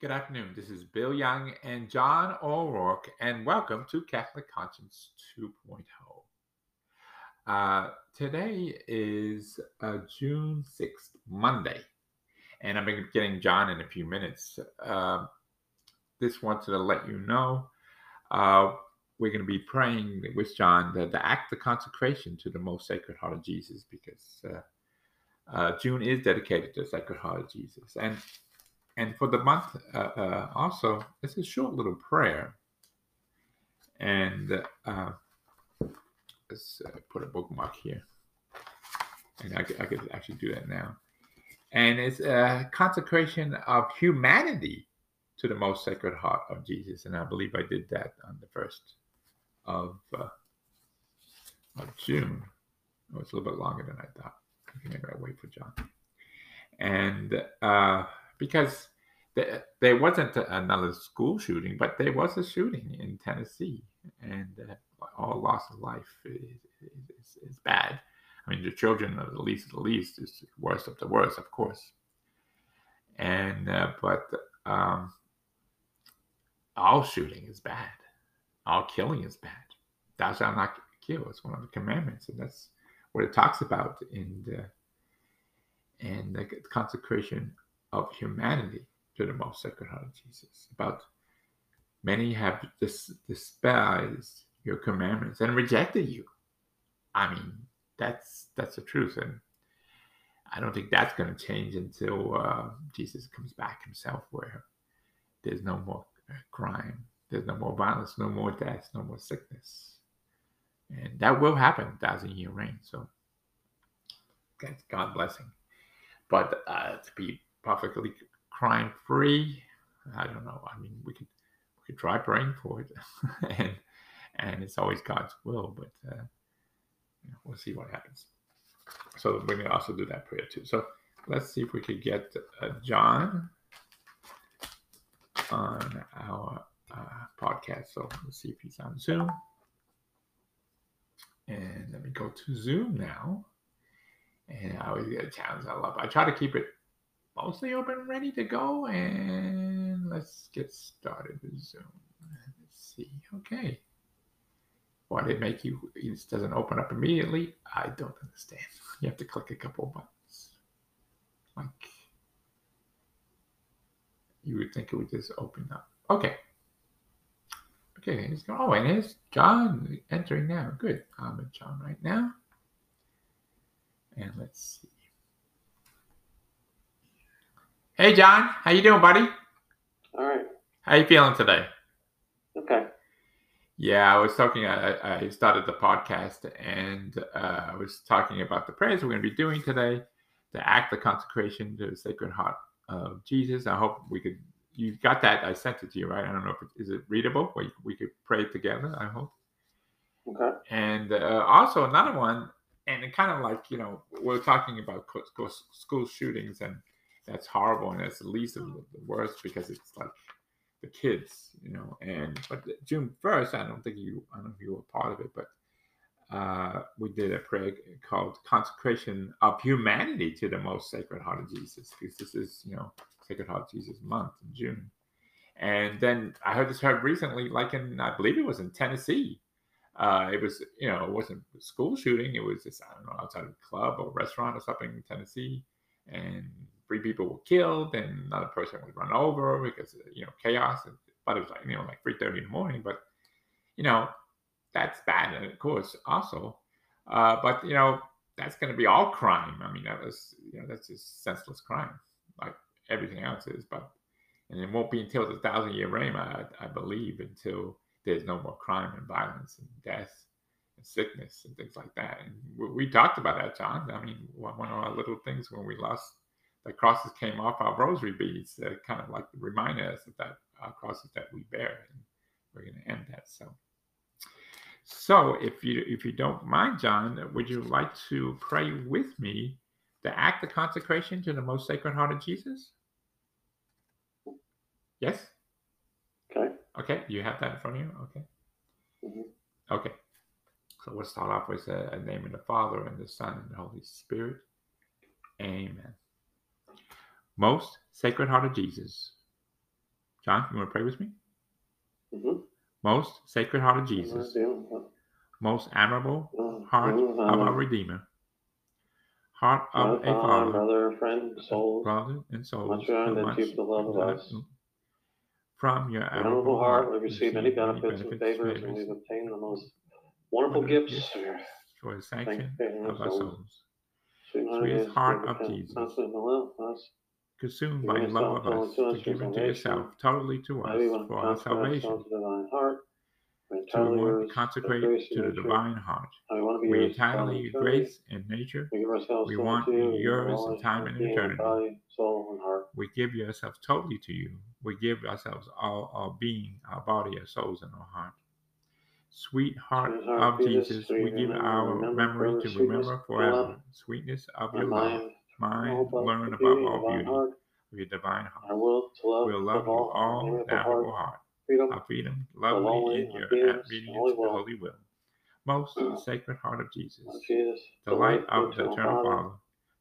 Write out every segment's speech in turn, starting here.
Good afternoon. This is Bill Young and John O'Rourke, and welcome to Catholic Conscience 2.0. Uh, today is uh, June 6th, Monday, and I'm going to be getting John in a few minutes. Uh, this wanted to let you know uh, we're going to be praying with John the, the act of consecration to the most sacred heart of Jesus because uh, uh, June is dedicated to the Sacred Heart of Jesus. And and for the month uh, uh, also, it's a short little prayer. And uh, let's uh, put a bookmark here. And I, I could actually do that now. And it's a consecration of humanity to the most sacred heart of Jesus. And I believe I did that on the first of, uh, of June. Oh, it's a little bit longer than I thought. Maybe I wait for John. And uh, because there, there wasn't another school shooting, but there was a shooting in Tennessee, and uh, all loss of life is, is, is, bad. I mean, the children are the least of the least is worst of the worst, of course. And uh, but um, all shooting is bad. All killing is bad. Thou shalt not kill. It's one of the commandments, and that's what it talks about in the in the consecration of humanity to the most sacred heart of Jesus. About many have dis- despised your commandments and rejected you. I mean, that's that's the truth, and I don't think that's going to change until uh, Jesus comes back himself, where there's no more crime, there's no more violence, no more death, no more sickness, and that will happen, thousand year reign. So, that's God blessing. But uh, to be perfectly crime free, I don't know. I mean, we could we could try praying for it, and and it's always God's will. But uh, you know, we'll see what happens. So going to also do that prayer too. So let's see if we could get uh, John on our uh, podcast. So let's see if he's on Zoom. And let me go to Zoom now. And I always get a challenge. I love. I try to keep it mostly open, ready to go. And let's get started with Zoom. Let's see. Okay. Why did it make you, it doesn't open up immediately? I don't understand. You have to click a couple buttons. Like, you would think it would just open up. Okay. Okay, he's going. Oh, and here's John entering now. Good. I'm with John right now. And let's see. Hey, John. How you doing, buddy? All right. How you feeling today? Okay. Yeah, I was talking. I, I started the podcast, and uh, I was talking about the prayers we're going to be doing today, the act of consecration to the Sacred Heart of Jesus. I hope we could. You got that? I sent it to you, right? I don't know if it, is it readable. We we could pray together. I hope. Okay. And uh, also another one, and it kind of like you know we're talking about school, school shootings and that's horrible and that's the least of the worst because it's like the kids, you know. And but June first, I don't think you, I don't know if you were part of it, but uh, we did a prayer called "Consecration of Humanity to the Most Sacred Heart of Jesus," because this is, you know, Sacred Heart of Jesus month in June. And then I heard this heard recently, like in I believe it was in Tennessee. Uh, it was, you know, it wasn't a school shooting. It was just I don't know outside of a club or restaurant or something in Tennessee, and three people were killed and another person was run over because you know chaos. But it was like you know like three thirty in the morning. But you know that's bad, and of course also. Uh, but you know that's going to be all crime. I mean that was you know that's just senseless crime, like everything else is. But and it won't be until the thousand year reign, I, I believe, until there's no more crime and violence and death and sickness and things like that. And we, we talked about that, John. I mean, one of our little things when we lost the crosses came off our rosary beads, uh, kind of like remind us of that uh, crosses that we bear, and we're going to end that. So, so if you if you don't mind, John, would you like to pray with me the act of consecration to the most sacred heart of Jesus? Yes. Okay. Okay, you have that in front of you. Okay. Mm-hmm. Okay. So we'll start off with a, a name of the Father and the Son and the Holy Spirit. Amen. Most Sacred Heart of Jesus, John, you want to pray with me? Mm-hmm. Most Sacred Heart of Jesus, most admirable heart of our Redeemer, heart of a father, brother, friend, soul, brother, and soul, much yearned and deep the love us. From your admirable heart, we receive many benefits and favors, and we've obtained the most wonderful gifts for the sanction of our souls. Sweetest heart of Jesus, consumed by your love of us, to give it to yourself totally to us for our salvation. To want consecrate to the divine heart. We entirely grace and nature. We want yours in time and eternity. We give yourselves totally to you. We give ourselves all our being, our body, our souls, and our heart. Sweet heart of Jesus, we give our memory to remember forever. Sweetness of your love, mind, learn above all beauty of your divine heart. We'll love you all, admirable heart. Our freedom, lovely in your obedience to the holy will. Most mm. sacred heart of Jesus, the light of the eternal Father,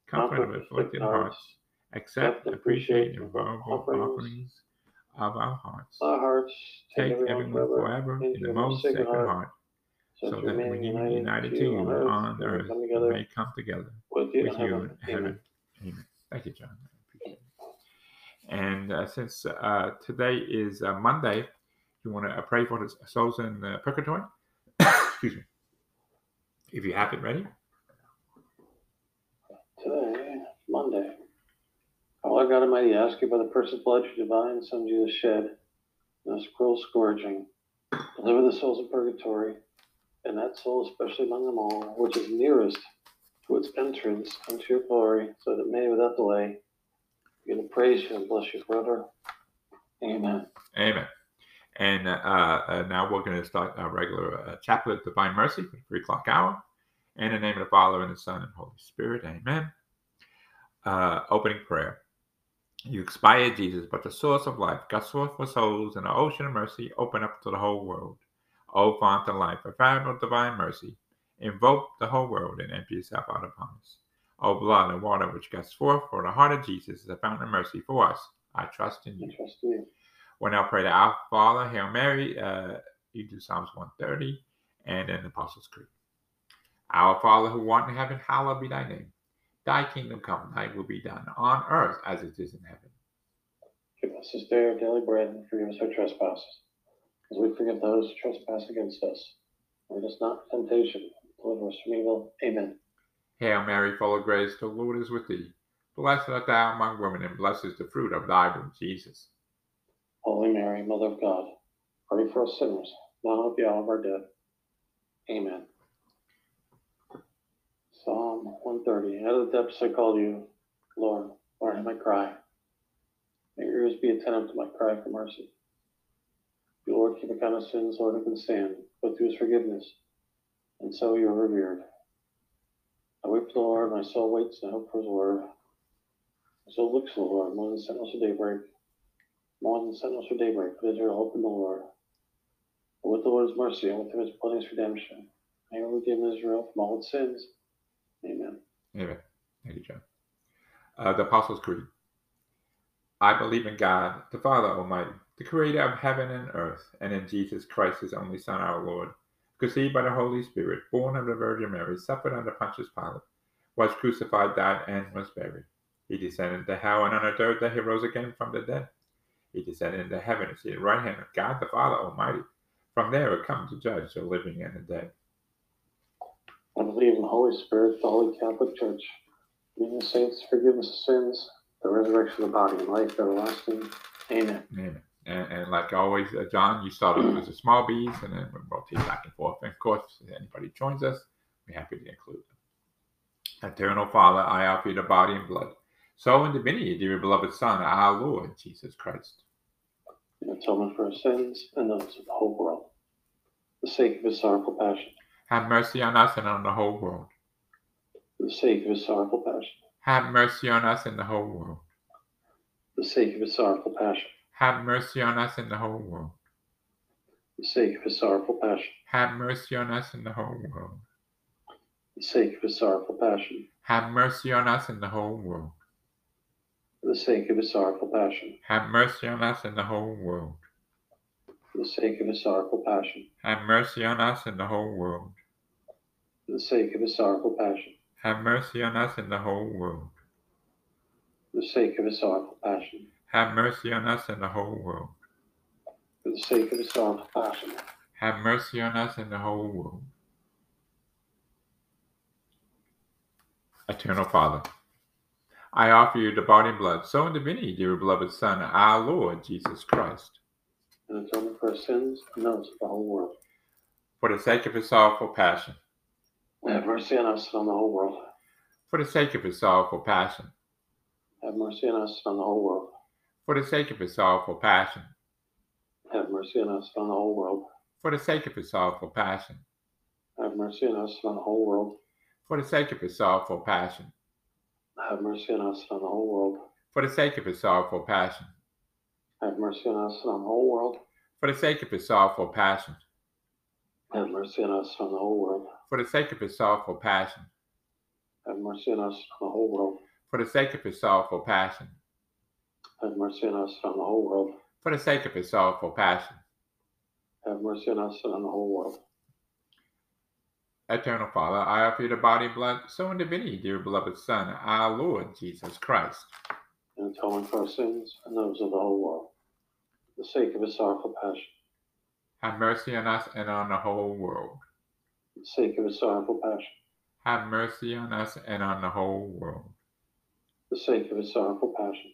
comfort of afflicted hearts, accept, appreciate, and vulnerable offerings of our hearts. Our hearts take everyone forever in the most sacred heart, so that when you united to you on earth, we may come together with you in heaven. Amen. Thank you, John. And uh, since uh, today is uh, Monday, you want to pray for souls in uh, purgatory? Excuse me. If you have it ready. Today, Monday. Lord God Almighty, ask you by the precious blood your divine Son Jesus shed in this cruel scourging, deliver the souls of purgatory, and that soul especially among them all, which is nearest to its entrance into your glory, so that may without delay begin to praise you and bless you forever. Amen. Amen. And uh, uh, now we're going to start our regular uh, chaplet of Divine Mercy for the three o'clock hour. In the name of the Father, and the Son, and Holy Spirit. Amen. Uh, opening prayer. You expired, Jesus, but the source of life, got source for souls, and the ocean of mercy open up to the whole world. O font of life, a fountain of divine mercy, invoke the whole world and empty yourself out upon us. O blood and water which guts forth for the heart of Jesus is a fountain of mercy for us. I trust in you. I trust you. We'll now pray to our Father, Hail Mary. Uh, you do Psalms 130 and then the Apostles' Creed. Our Father who art in heaven, hallowed be thy name. Thy kingdom come, thy will be done on earth as it is in heaven. Give us this day our daily bread and forgive us our trespasses, as we forgive those who trespass against us. Lead us not into temptation, from evil. Amen. Hail Mary, full of grace, the Lord is with thee. Blessed art thou among women, and blessed is the fruit of thy womb, Jesus. Holy Mary, Mother of God, pray for us sinners, now at the hour of our death. Amen. Psalm 130. Out of the depths I call you, Lord, Lord, my cry. May your ears be attentive to my cry for mercy. The Lord, keep account of sins, Lord, who can stand, but through his forgiveness, and so you are revered. I wait for the Lord, my soul waits and hope for his word. My soul looks for the Lord, more than sentinels for daybreak, more than sentinels for daybreak, for Israel hope in the Lord. But with the Lord's mercy, and with him his plenteous redemption, may he redeem Israel from all its sins Amen. Amen. Thank you, John. Uh, the Apostles' Creed. I believe in God, the Father Almighty, the creator of heaven and earth, and in Jesus Christ, his only Son, our Lord, conceived by the Holy Spirit, born of the Virgin Mary, suffered under Pontius Pilate, was crucified, died, and was buried. He descended to hell, and on the third day he rose again from the dead. He descended into heaven and seated right hand of God the Father Almighty. From there he comes to judge the living and the dead. I believe in the Holy Spirit, the Holy Catholic Church, the saints, forgiveness of sins, the resurrection of the body, and life everlasting. Amen. Amen. And, and like always, uh, John, you started with the small bees, and then we rotate back and forth. And of course, if anybody joins us, we're happy to include them. Eternal Father, I offer you the body and blood, soul and divinity of your beloved Son, our Lord Jesus Christ. In atonement for our sins and those of the whole world, for the sake of his sorrowful passion have mercy on us and on the whole world. For the sake of his sorrowful passion. Have mercy on us and the whole world. For the sake of his sorrowful passion. Have mercy on us and the whole world. For the sake of his sorrowful passion. Have mercy on us and the whole world. For the sake of his sorrowful passion. Have mercy on us and the whole world. For for the sake of his sorrowful passion, Have mercy on us and the whole world. for the sake of his sorrowful passion, Have mercy on us and the whole world. for the sake of his sorrowful passion, Have mercy on us and the whole world. for the sake of his sorrowful passion, Have mercy on us and the whole world. for the sake of his sorrowful passion, Have mercy on us and the whole world. Eternal Father, I offer you the body and blood, soul and divinity, dear beloved Son, our Lord Jesus Christ, and atonement for our sins and those of the whole world. for the sake of his sorrowful passion, Have mercy on us and on the whole world. for the sake of his sorrowful passion, Have mercy on us and on the whole world. For the sake of his sorrowful passion, Have mercy on us on the whole world. for the sake of his sorrowful passion, Have mercy on us on the whole world. for the sake of his sorrowful passion, Have mercy on us on the whole world. for the sake of his sorrowful passion, Have mercy on us on the whole world. for the sake of his sorrowful passion, Have mercy on us and the whole world. for the sake of his sorrowful passion, Have mercy on us on the whole world. for the sake of his sorrowful passion, Have mercy on us and on the whole world. for the sake of his sorrowful passion. Have mercy on us and on the whole world. Eternal Father, I offer you the body and blood, soul and divinity, dear beloved Son, our Lord Jesus Christ, And atonement for our sins and those of the whole world. For the sake of his sorrowful passion. have mercy on us and on the whole world. For the sake of his sorrowful passion. Have mercy on us and on the whole world. For the sake of his sorrowful passion.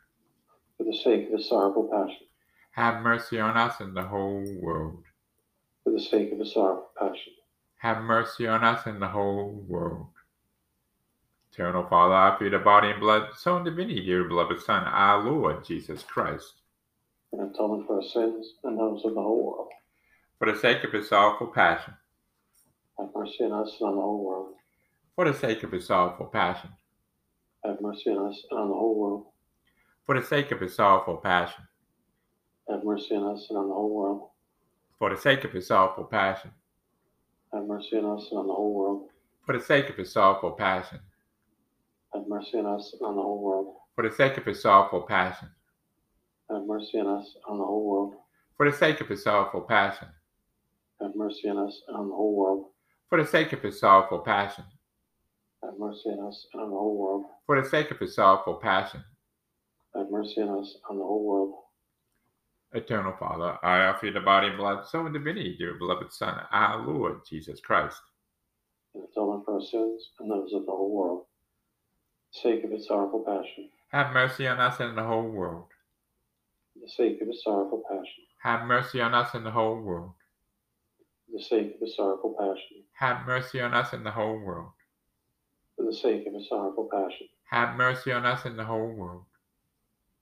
For the sake of his sorrowful passion. Have mercy on us and the whole world. For the sake of his sorrowful passion. Have mercy on us and the whole world. Eternal Father, I offer you the body and blood, soul and divinity, dear beloved Son, our Lord Jesus Christ, And atonement for our sins and those of the whole world. for the sake of his sorrowful passion, Have mercy on us and on the whole world. for the sake of his sorrowful passion, Have mercy on us and on the whole world. For the sake of his sorrowful passion, Have mercy on us and on the whole world. for the sake of his sorrowful passion, Have mercy on us and on the whole world. for the sake of his sorrowful passion, Have mercy on us and on the whole world. for the sake of his sorrowful passion, Have mercy on us and on the whole world. for the sake of his sorrowful passion, Have mercy on us and on the whole world. for the sake of his sorrowful passion, Have mercy on us and on the whole world. for the sake of his sorrowful passion. Have mercy on us and on the whole world. Eternal Father, I offer you the body and blood, soul and divinity, dear beloved Son, our Lord Jesus Christ, And atonement for our sins and those of the whole world. For the sake of his sorrowful passion. Have mercy on us and the whole world. For the sake of his sorrowful passion. Have mercy on us and the whole world. For the sake of his sorrowful passion. Have mercy on us and the whole world. For the sake of his sorrowful passion. Have mercy on us and the whole world.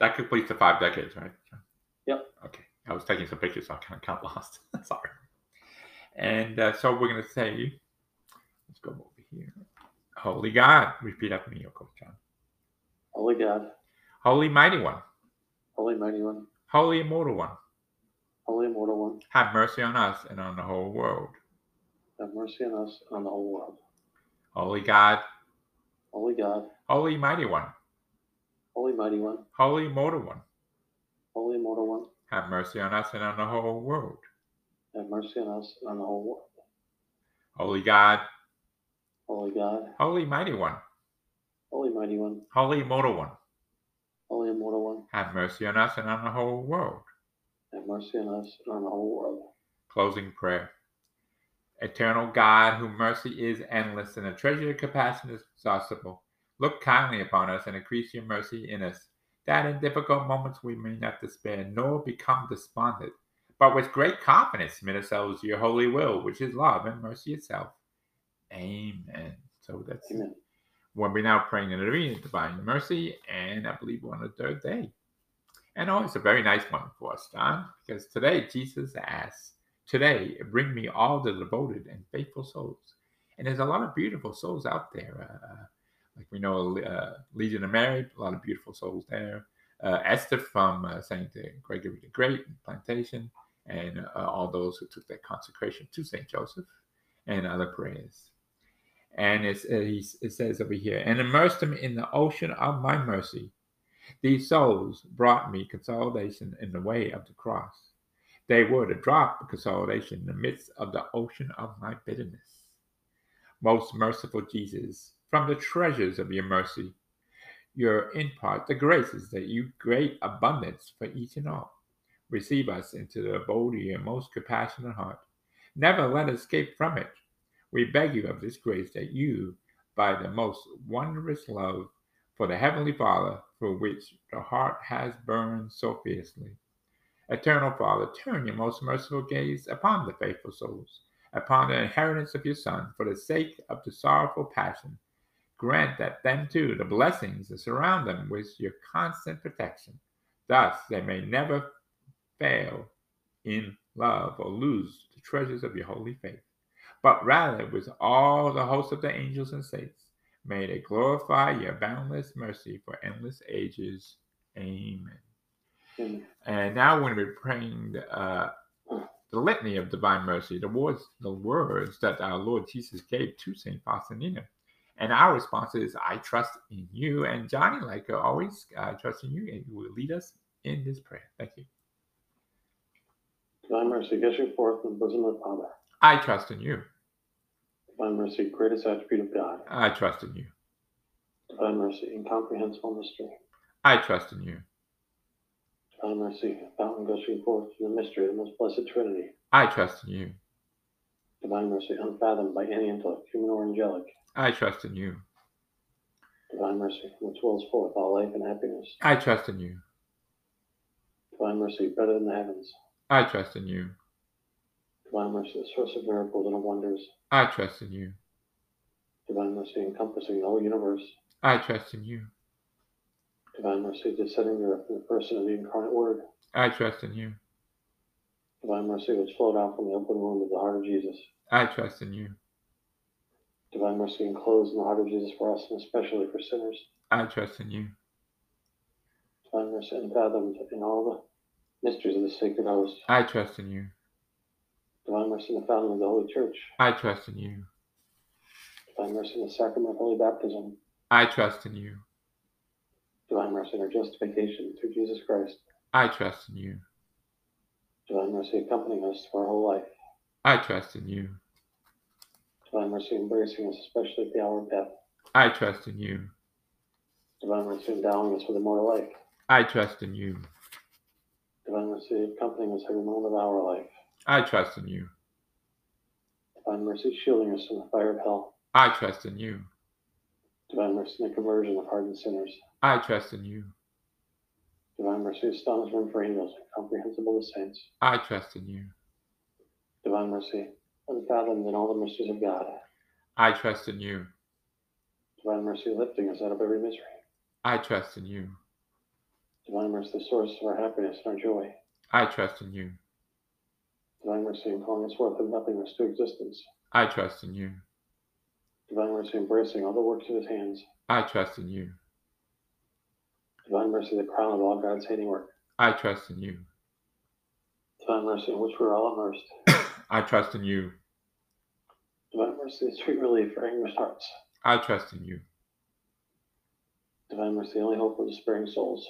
That completes the five decades, right? Yep. Okay. I was taking some pictures, so I kind of got lost. Sorry. And uh, so we're going to say, let's go over here. Holy God, repeat after me, Yoko John. Holy God, Holy Mighty One, Holy Mighty One, Holy Immortal One, Holy Immortal One, have mercy on us and on the whole world. have mercy on us and on the whole world. Holy God, Holy God, Holy Mighty One, Holy Mighty One, Holy Immortal One, Holy Immortal One, have mercy on us and on the whole world. have mercy on us and on the whole world. Holy God, Holy God, Holy Mighty One, Holy Mighty One, Holy Immortal One, Holy Immortal One, have mercy on us and on the whole world. Have mercy on us and on the whole world. Closing prayer. Eternal God, whose mercy is endless and the treasure of compassion is exhaustible, look kindly upon us and increase your mercy in us, that in difficult moments we may not despair nor become despondent, but with great confidence submit ourselves to your holy will, which is love and mercy itself. Amen. So that's Amen. when we're now praying in the divine mercy, and I believe we're on the third day. And oh, it's a very nice one for us, John, because today Jesus asks, Today, bring me all the devoted and faithful souls. And there's a lot of beautiful souls out there. Uh, like we know, uh, Legion of Mary, a lot of beautiful souls there. Uh, Esther from uh, St. Gregory the Great Plantation, and uh, all those who took that consecration to St. Joseph, and other prayers. And uh, it says over here, and immersed them in the ocean of my mercy. These souls brought me consolidation in the way of the cross. They were the drop of consolidation in the midst of the ocean of my bitterness. Most merciful Jesus, from the treasures of your mercy, you impart the graces that you great abundance for each and all. Receive us into the abode of your most compassionate heart. Never let us escape from it. We beg you of this grace that you, by the most wondrous love for the Heavenly Father, for which the heart has burned so fiercely, Eternal Father, turn your most merciful gaze upon the faithful souls, upon the inheritance of your Son, for the sake of the sorrowful passion. Grant that them too the blessings that surround them with your constant protection. Thus they may never fail in love or lose the treasures of your holy faith, but rather with all the hosts of the angels and saints, may they glorify your boundless mercy for endless ages. Amen. And now we're going to be praying uh, the litany of divine mercy, the words, the words that our Lord Jesus gave to Saint Faustina. And our response is, "I trust in you." And Johnny, like uh, always, I trust in you, and you will lead us in this prayer. Thank you. Divine mercy, get you forth in the bosom of the Father. I trust in you. Divine mercy, greatest attribute of God. I trust in you. Divine mercy, incomprehensible mystery. I trust in you. Divine mercy, fountain gushing forth from the mystery of the most blessed Trinity. I trust in you. Divine mercy, unfathomed by any intellect, human or angelic. I trust in you. Divine mercy, which wells forth all life and happiness. I trust in you. Divine mercy, better than the heavens. I trust in you. Divine mercy, the source of miracles and of wonders. I trust in you. Divine mercy, encompassing the whole universe. I trust in you. Divine mercy, descending in the person of the incarnate Word. I trust in you. Divine mercy, which flowed out from the open wound of the heart of Jesus. I trust in you. Divine mercy enclosed in the heart of Jesus for us, and especially for sinners. I trust in you. Divine mercy unfathomed in all the mysteries of the sacred host. I trust in you. Divine mercy in the fountain of the Holy Church. I trust in you. Divine mercy in the sacrament of holy baptism. I trust in you. Divine mercy in our justification through Jesus Christ. I trust in you. Divine mercy accompanying us for our whole life. I trust in you. Divine mercy embracing us, especially at the hour of death. I trust in you. Divine mercy endowing us with immortal life. I trust in you. Divine mercy accompanying us every moment of our life. I trust in you. Divine mercy shielding us from the fire of hell. I trust in you. Divine mercy in the conversion of hardened sinners. I trust in you. Divine mercy astonishment for angels, incomprehensible to saints. I trust in you. Divine mercy unfathomed in all the mysteries of God. I trust in you. Divine mercy lifting us out of every misery. I trust in you. Divine mercy the source of our happiness and our joy. I trust in you. Divine mercy in calling us forth of nothingness to existence. I trust in you. Divine mercy embracing all the works of his hands. I trust in you. Divine mercy the crown of all God's handiwork. I trust in you. Divine mercy in which we're all immersed. I trust in you. Divine mercy sweet relief for anguished hearts. I trust in you. Divine mercy the only hope for despairing souls.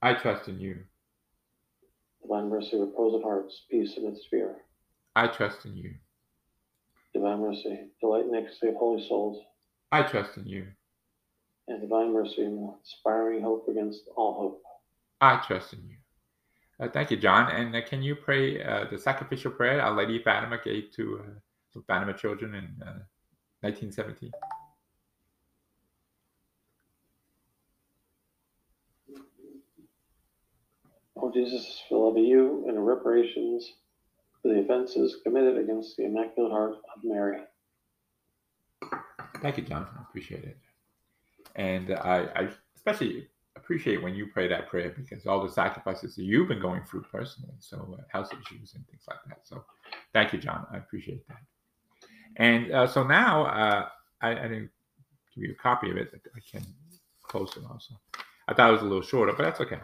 I trust in you. Divine mercy repose of hearts, peace amidst fear. I trust in you. Divine mercy, delight in ecstasy of holy souls. I trust in you. And divine mercy, inspiring hope against all hope. I trust in you. Uh, thank you, John. And uh, can you pray uh, the sacrificial prayer Our Lady Fatima gave to Fatima children in 1917? Uh, oh, Jesus, love of you and reparations for the offenses committed against the Immaculate Heart of Mary. Thank you, John. I appreciate it. And I, I especially appreciate when you pray that prayer because all the sacrifices that you've been going through personally, so uh, health issues and things like that. So, thank you, John. I appreciate that. And uh, so now uh, I, I, didn't give you a copy of it. I can post it also. I thought it was a little shorter, but that's okay.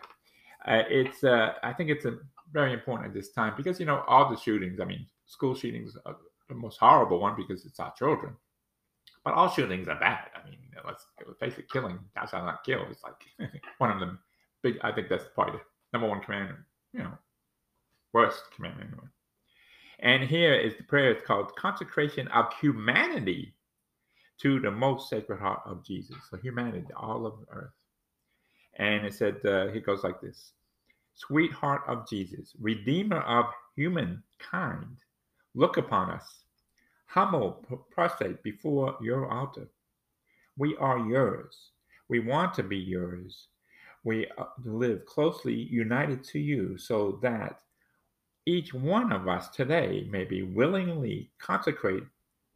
Uh, it's uh, I think it's a very important at this time because you know all the shootings. I mean, school shootings are the most horrible one because it's our children. But all shootings are bad. I mean, let's, face it, killing, thou shalt not kill is like one of the big, I think that's probably the number one commandment, you know, worst commandment anyway. And here is the prayer. It's called consecration of humanity to the most sacred heart of Jesus. So humanity, all of earth. And it said, uh, he goes like this Sweetheart of Jesus, redeemer of humankind, look upon us humble, prostrate before your altar. We are yours. We want to be yours. We uh, live closely united to you so that each one of us today may be willingly consecrate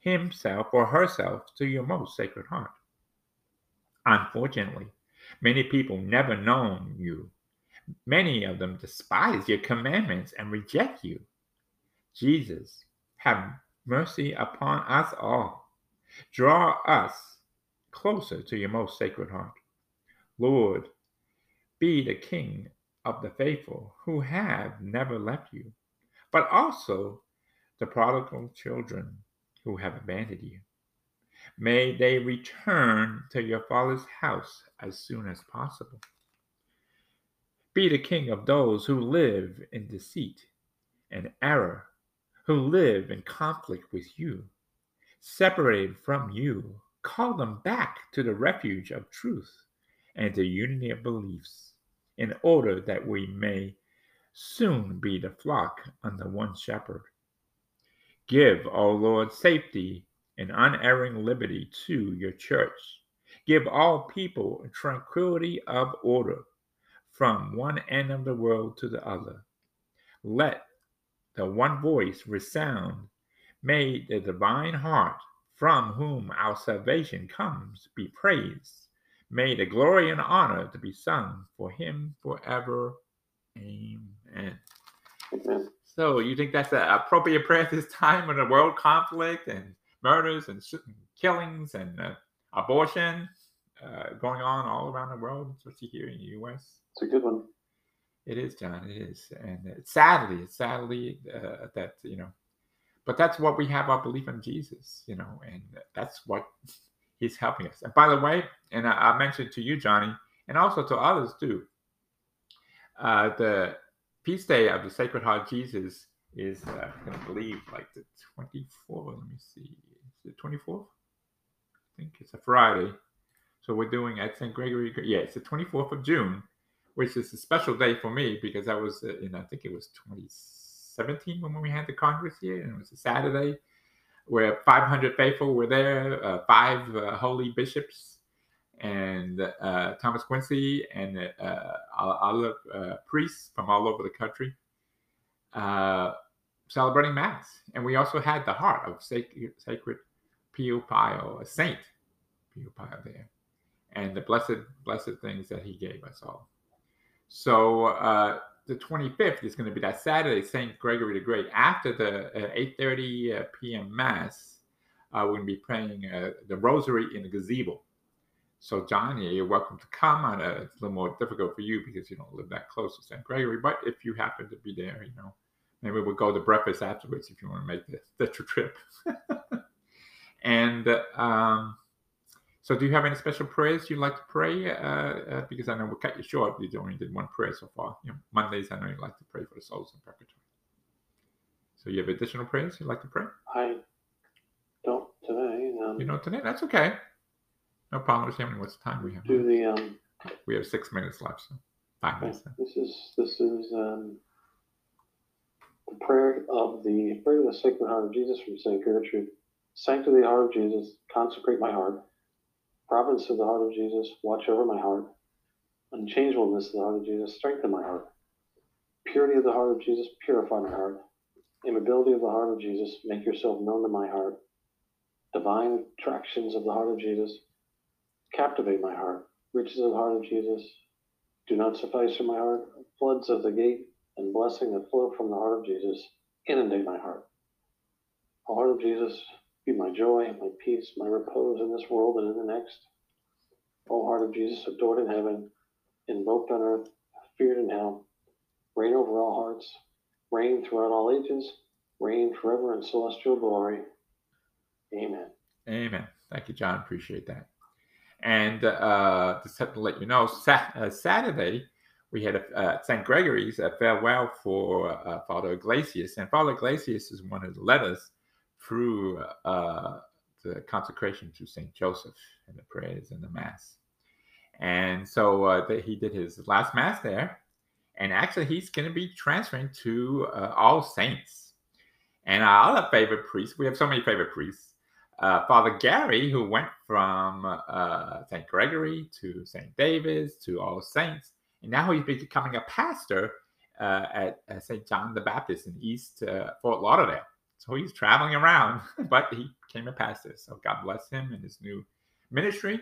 himself or herself to your most sacred heart. Unfortunately, many people never known you. Many of them despise your commandments and reject you. Jesus, have mercy upon us all. Draw us closer to your most sacred heart. Lord, be the King of the faithful who have never left you, but also the prodigal children who have abandoned you. May they return to your Father's house as soon as possible. Be the King of those who live in deceit and error who live in conflict with you, separated from you, call them back to the refuge of truth and the unity of beliefs, in order that we may soon be the flock under one shepherd. Give, O Lord, safety and unerring liberty to your church. Give all people tranquility of order from one end of the world to the other. Let the one voice resound, may the divine heart from whom our salvation comes be praised. May the glory and honor to be sung for him forever. Amen. Amen. So you think that's an appropriate prayer at this time in the world conflict and murders and killings and uh, abortion uh, going on all around the world, especially here in the U.S.? It's a good one. It is, John. It is, and it's sadly, it's sadly uh, that you know, but that's what we have our belief in Jesus, you know, and that's what He's helping us. And by the way, and I, I mentioned to you, Johnny, and also to others too, uh, the feast day of the Sacred Heart Jesus is, uh, I can believe, like the 24th. Let me see, is it 24th? I think it's a Friday. So we're doing at St. Gregory. Yeah, it's the 24th of June which is a special day for me because I was uh, in, I think it was 2017 when we had the Congress here, and it was a Saturday where 500 faithful were there, uh, five uh, holy bishops, and uh, Thomas Wenski, and uh, other uh, priests from all over the country celebrating Mass. And we also had the heart of Sacred, Sacred Pio Pio, a saint Pio Pio there, and the blessed, blessed things that he gave us all. So uh, the 25th is going to be that Saturday, St. Gregory the Great. After the uh, 8.30 uh, p.m. Mass, uh, we're going to be praying uh, the Rosary in the gazebo. So, Johnny, you're welcome to come. I know it's a little more difficult for you because you don't live that close to St. Gregory. But if you happen to be there, you know, maybe we'll go to breakfast afterwards if you want to make the, the trip. and um, so, do you have any special prayers you'd like to pray? Uh, uh, because I know we'll cut you short. You only did one prayer so far. You know, Mondays, I know you like to pray for the souls in purgatory. So, you have additional prayers you'd like to pray? I don't today. Um, you know today? That's okay. No problem. Just how what's the time we have? Do the um. We have six minutes left. So five minutes. This is this is um. The prayer of the prayer of the Sacred Heart of Jesus from Saint Gertrude. Sanctity, of the Heart of Jesus, consecrate my heart. Providence of the Heart of Jesus, watch over my heart. Unchangeableness of the Heart of Jesus, strengthen my heart. Purity of the Heart of Jesus, purify my heart. Immobility of the Heart of Jesus, make yourself known to my heart. Divine attractions of the Heart of Jesus, captivate my heart. Riches of the Heart of Jesus, do not suffice for my heart. Floods of the gate and blessing that flow from the heart of Jesus, inundate my heart. O heart of Jesus, be my joy, my peace, my repose in this world and in the next. O heart of Jesus, adored in heaven, invoked on earth, feared in hell, reign over all hearts, reign throughout all ages, reign forever in celestial glory. Amen. Amen. Thank you, John. Appreciate that. And uh, just have to let you know, uh, Saturday we had a, uh, St. Gregory's a farewell for uh, Father Iglesias, and Father Iglesias is one of the letters through uh, the consecration to St. Joseph and the prayers and the Mass. And so uh, the, he did his last Mass there, and actually he's going to be transferring to All Saints. And our other favorite priest, we have so many favorite priests. Uh, Father Gary, who went from uh, St. Gregory to St. David's to All Saints, and now he's becoming a pastor uh, at, at St. John the Baptist in East uh, Fort Lauderdale. So he's traveling around, but he became a pastor. So God bless him in his new ministry.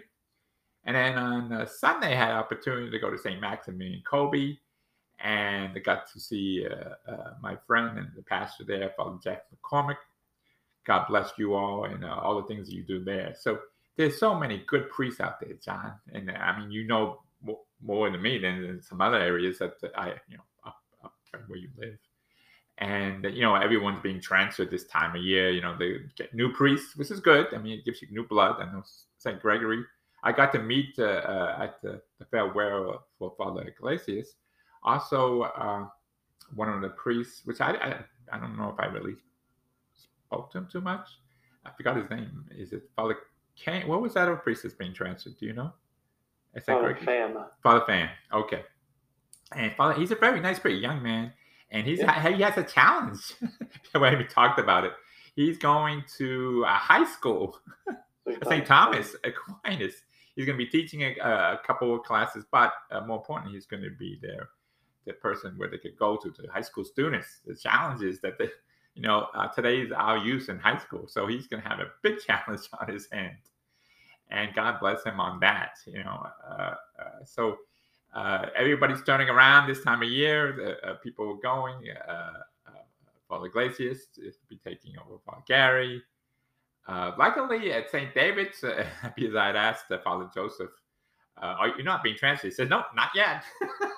And then on uh, Sunday, I had opportunity to go to St. Maximilian Kolbe, and I got to see uh, my friend and the pastor there, Father Jack McCormick. God bless you all and uh, all the things you do there. So there's so many good priests out there, John. And I mean, you know more than me than some other areas that I, you know, up, up where you live. And you know, everyone's being transferred this time of year. You know, they get new priests, which is good. I mean, it gives you new blood. I know Saint Gregory. I got to meet uh, uh, at the, the farewell for Father Iglesias. Also, uh, one of the priests, which I, I, I don't know if I really spoke to him too much. I forgot his name. Is it Father Kane? What was that other priest that's being transferred? Do you know? Is that Father Fan. Father Fan. Okay. And Father, he's a very nice, pretty young man, and he's yeah. he has a challenge. when we talked about it, he's going to a high school, St. Thomas Aquinas. He's going to be teaching a, a couple of classes, but uh, more importantly, he's going to be there, the person where they could go to, to high school students. The challenge is that they, you know, uh, today's our youth in high school, so he's going to have a big challenge on his hand and God bless him on that. You know, uh, uh, so uh, everybody's turning around this time of year. The, uh, people are going. Uh, uh, Father Iglesias is be taking over Father Gary. luckily, at St. David's, because I'd asked Father Joseph, "Are you not being transferred?" He says, "No, not yet."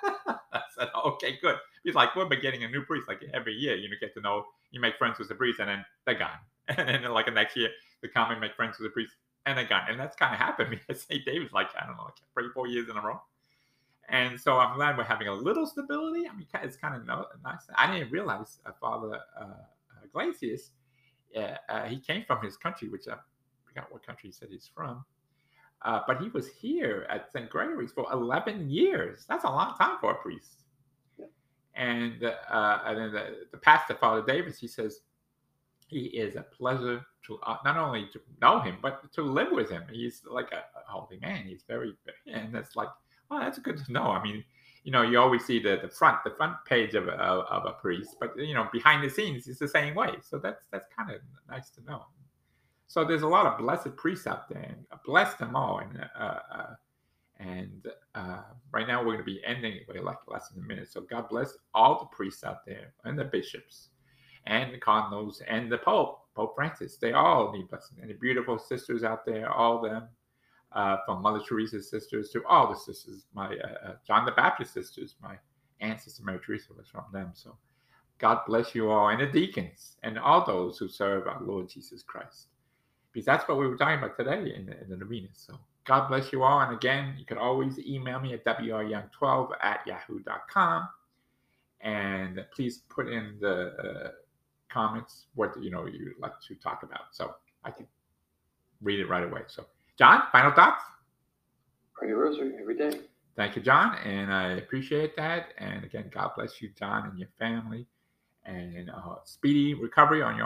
Said, "Okay, good." He's like, "We're getting a new priest like every year. You know, get to know, you make friends with the priest, and then they're gone. and then like the next year, they come and make friends with the priest, and they're gone. and that's kind of happened because St. David's like, I don't know, like three, four years in a row. And so I'm glad we're having a little stability. I mean, it's kind of nice. I didn't realize uh, Father uh, Iglesias, uh, uh, he came from his country, which I forgot what country he said he's from. Uh, but he was here at St. Gregory's for 11 years. That's a long time for a priest. And, uh, and then the, the pastor, Father Davis, he says, he is a pleasure to uh, not only to know him but to live with him. He's like a, a holy man. He's very, and it's like, oh, that's good to know. I mean, you know, you always see the, the front the front page of, of, of a priest, but you know, behind the scenes, it's the same way. So that's that's kind of nice to know. So there's a lot of blessed priests out there, and bless them all. And uh, uh, and uh, right now we're going to be ending it with like less than a minute. So God bless all the priests out there and the bishops and the cardinals and the Pope, Pope Francis. They all need blessing. And the beautiful sisters out there, all them, uh, from Mother Teresa's sisters to all the sisters, my uh, uh, John the Baptist sisters, my aunt, Sister Mary Teresa was from them. So God bless you all, and the deacons, and all those who serve our Lord Jesus Christ. Because that's what we were talking about today in in the novena. So God bless you all. And again, you can always email me at wryoung12 at yahoo.com. And please put in the uh, comments what you know you'd like to talk about. So I can read it right away. So John, final thoughts? Pray your rosary every day. Thank you, John, and I appreciate that. And again, God bless you, John, and your family. and uh, speedy recovery on your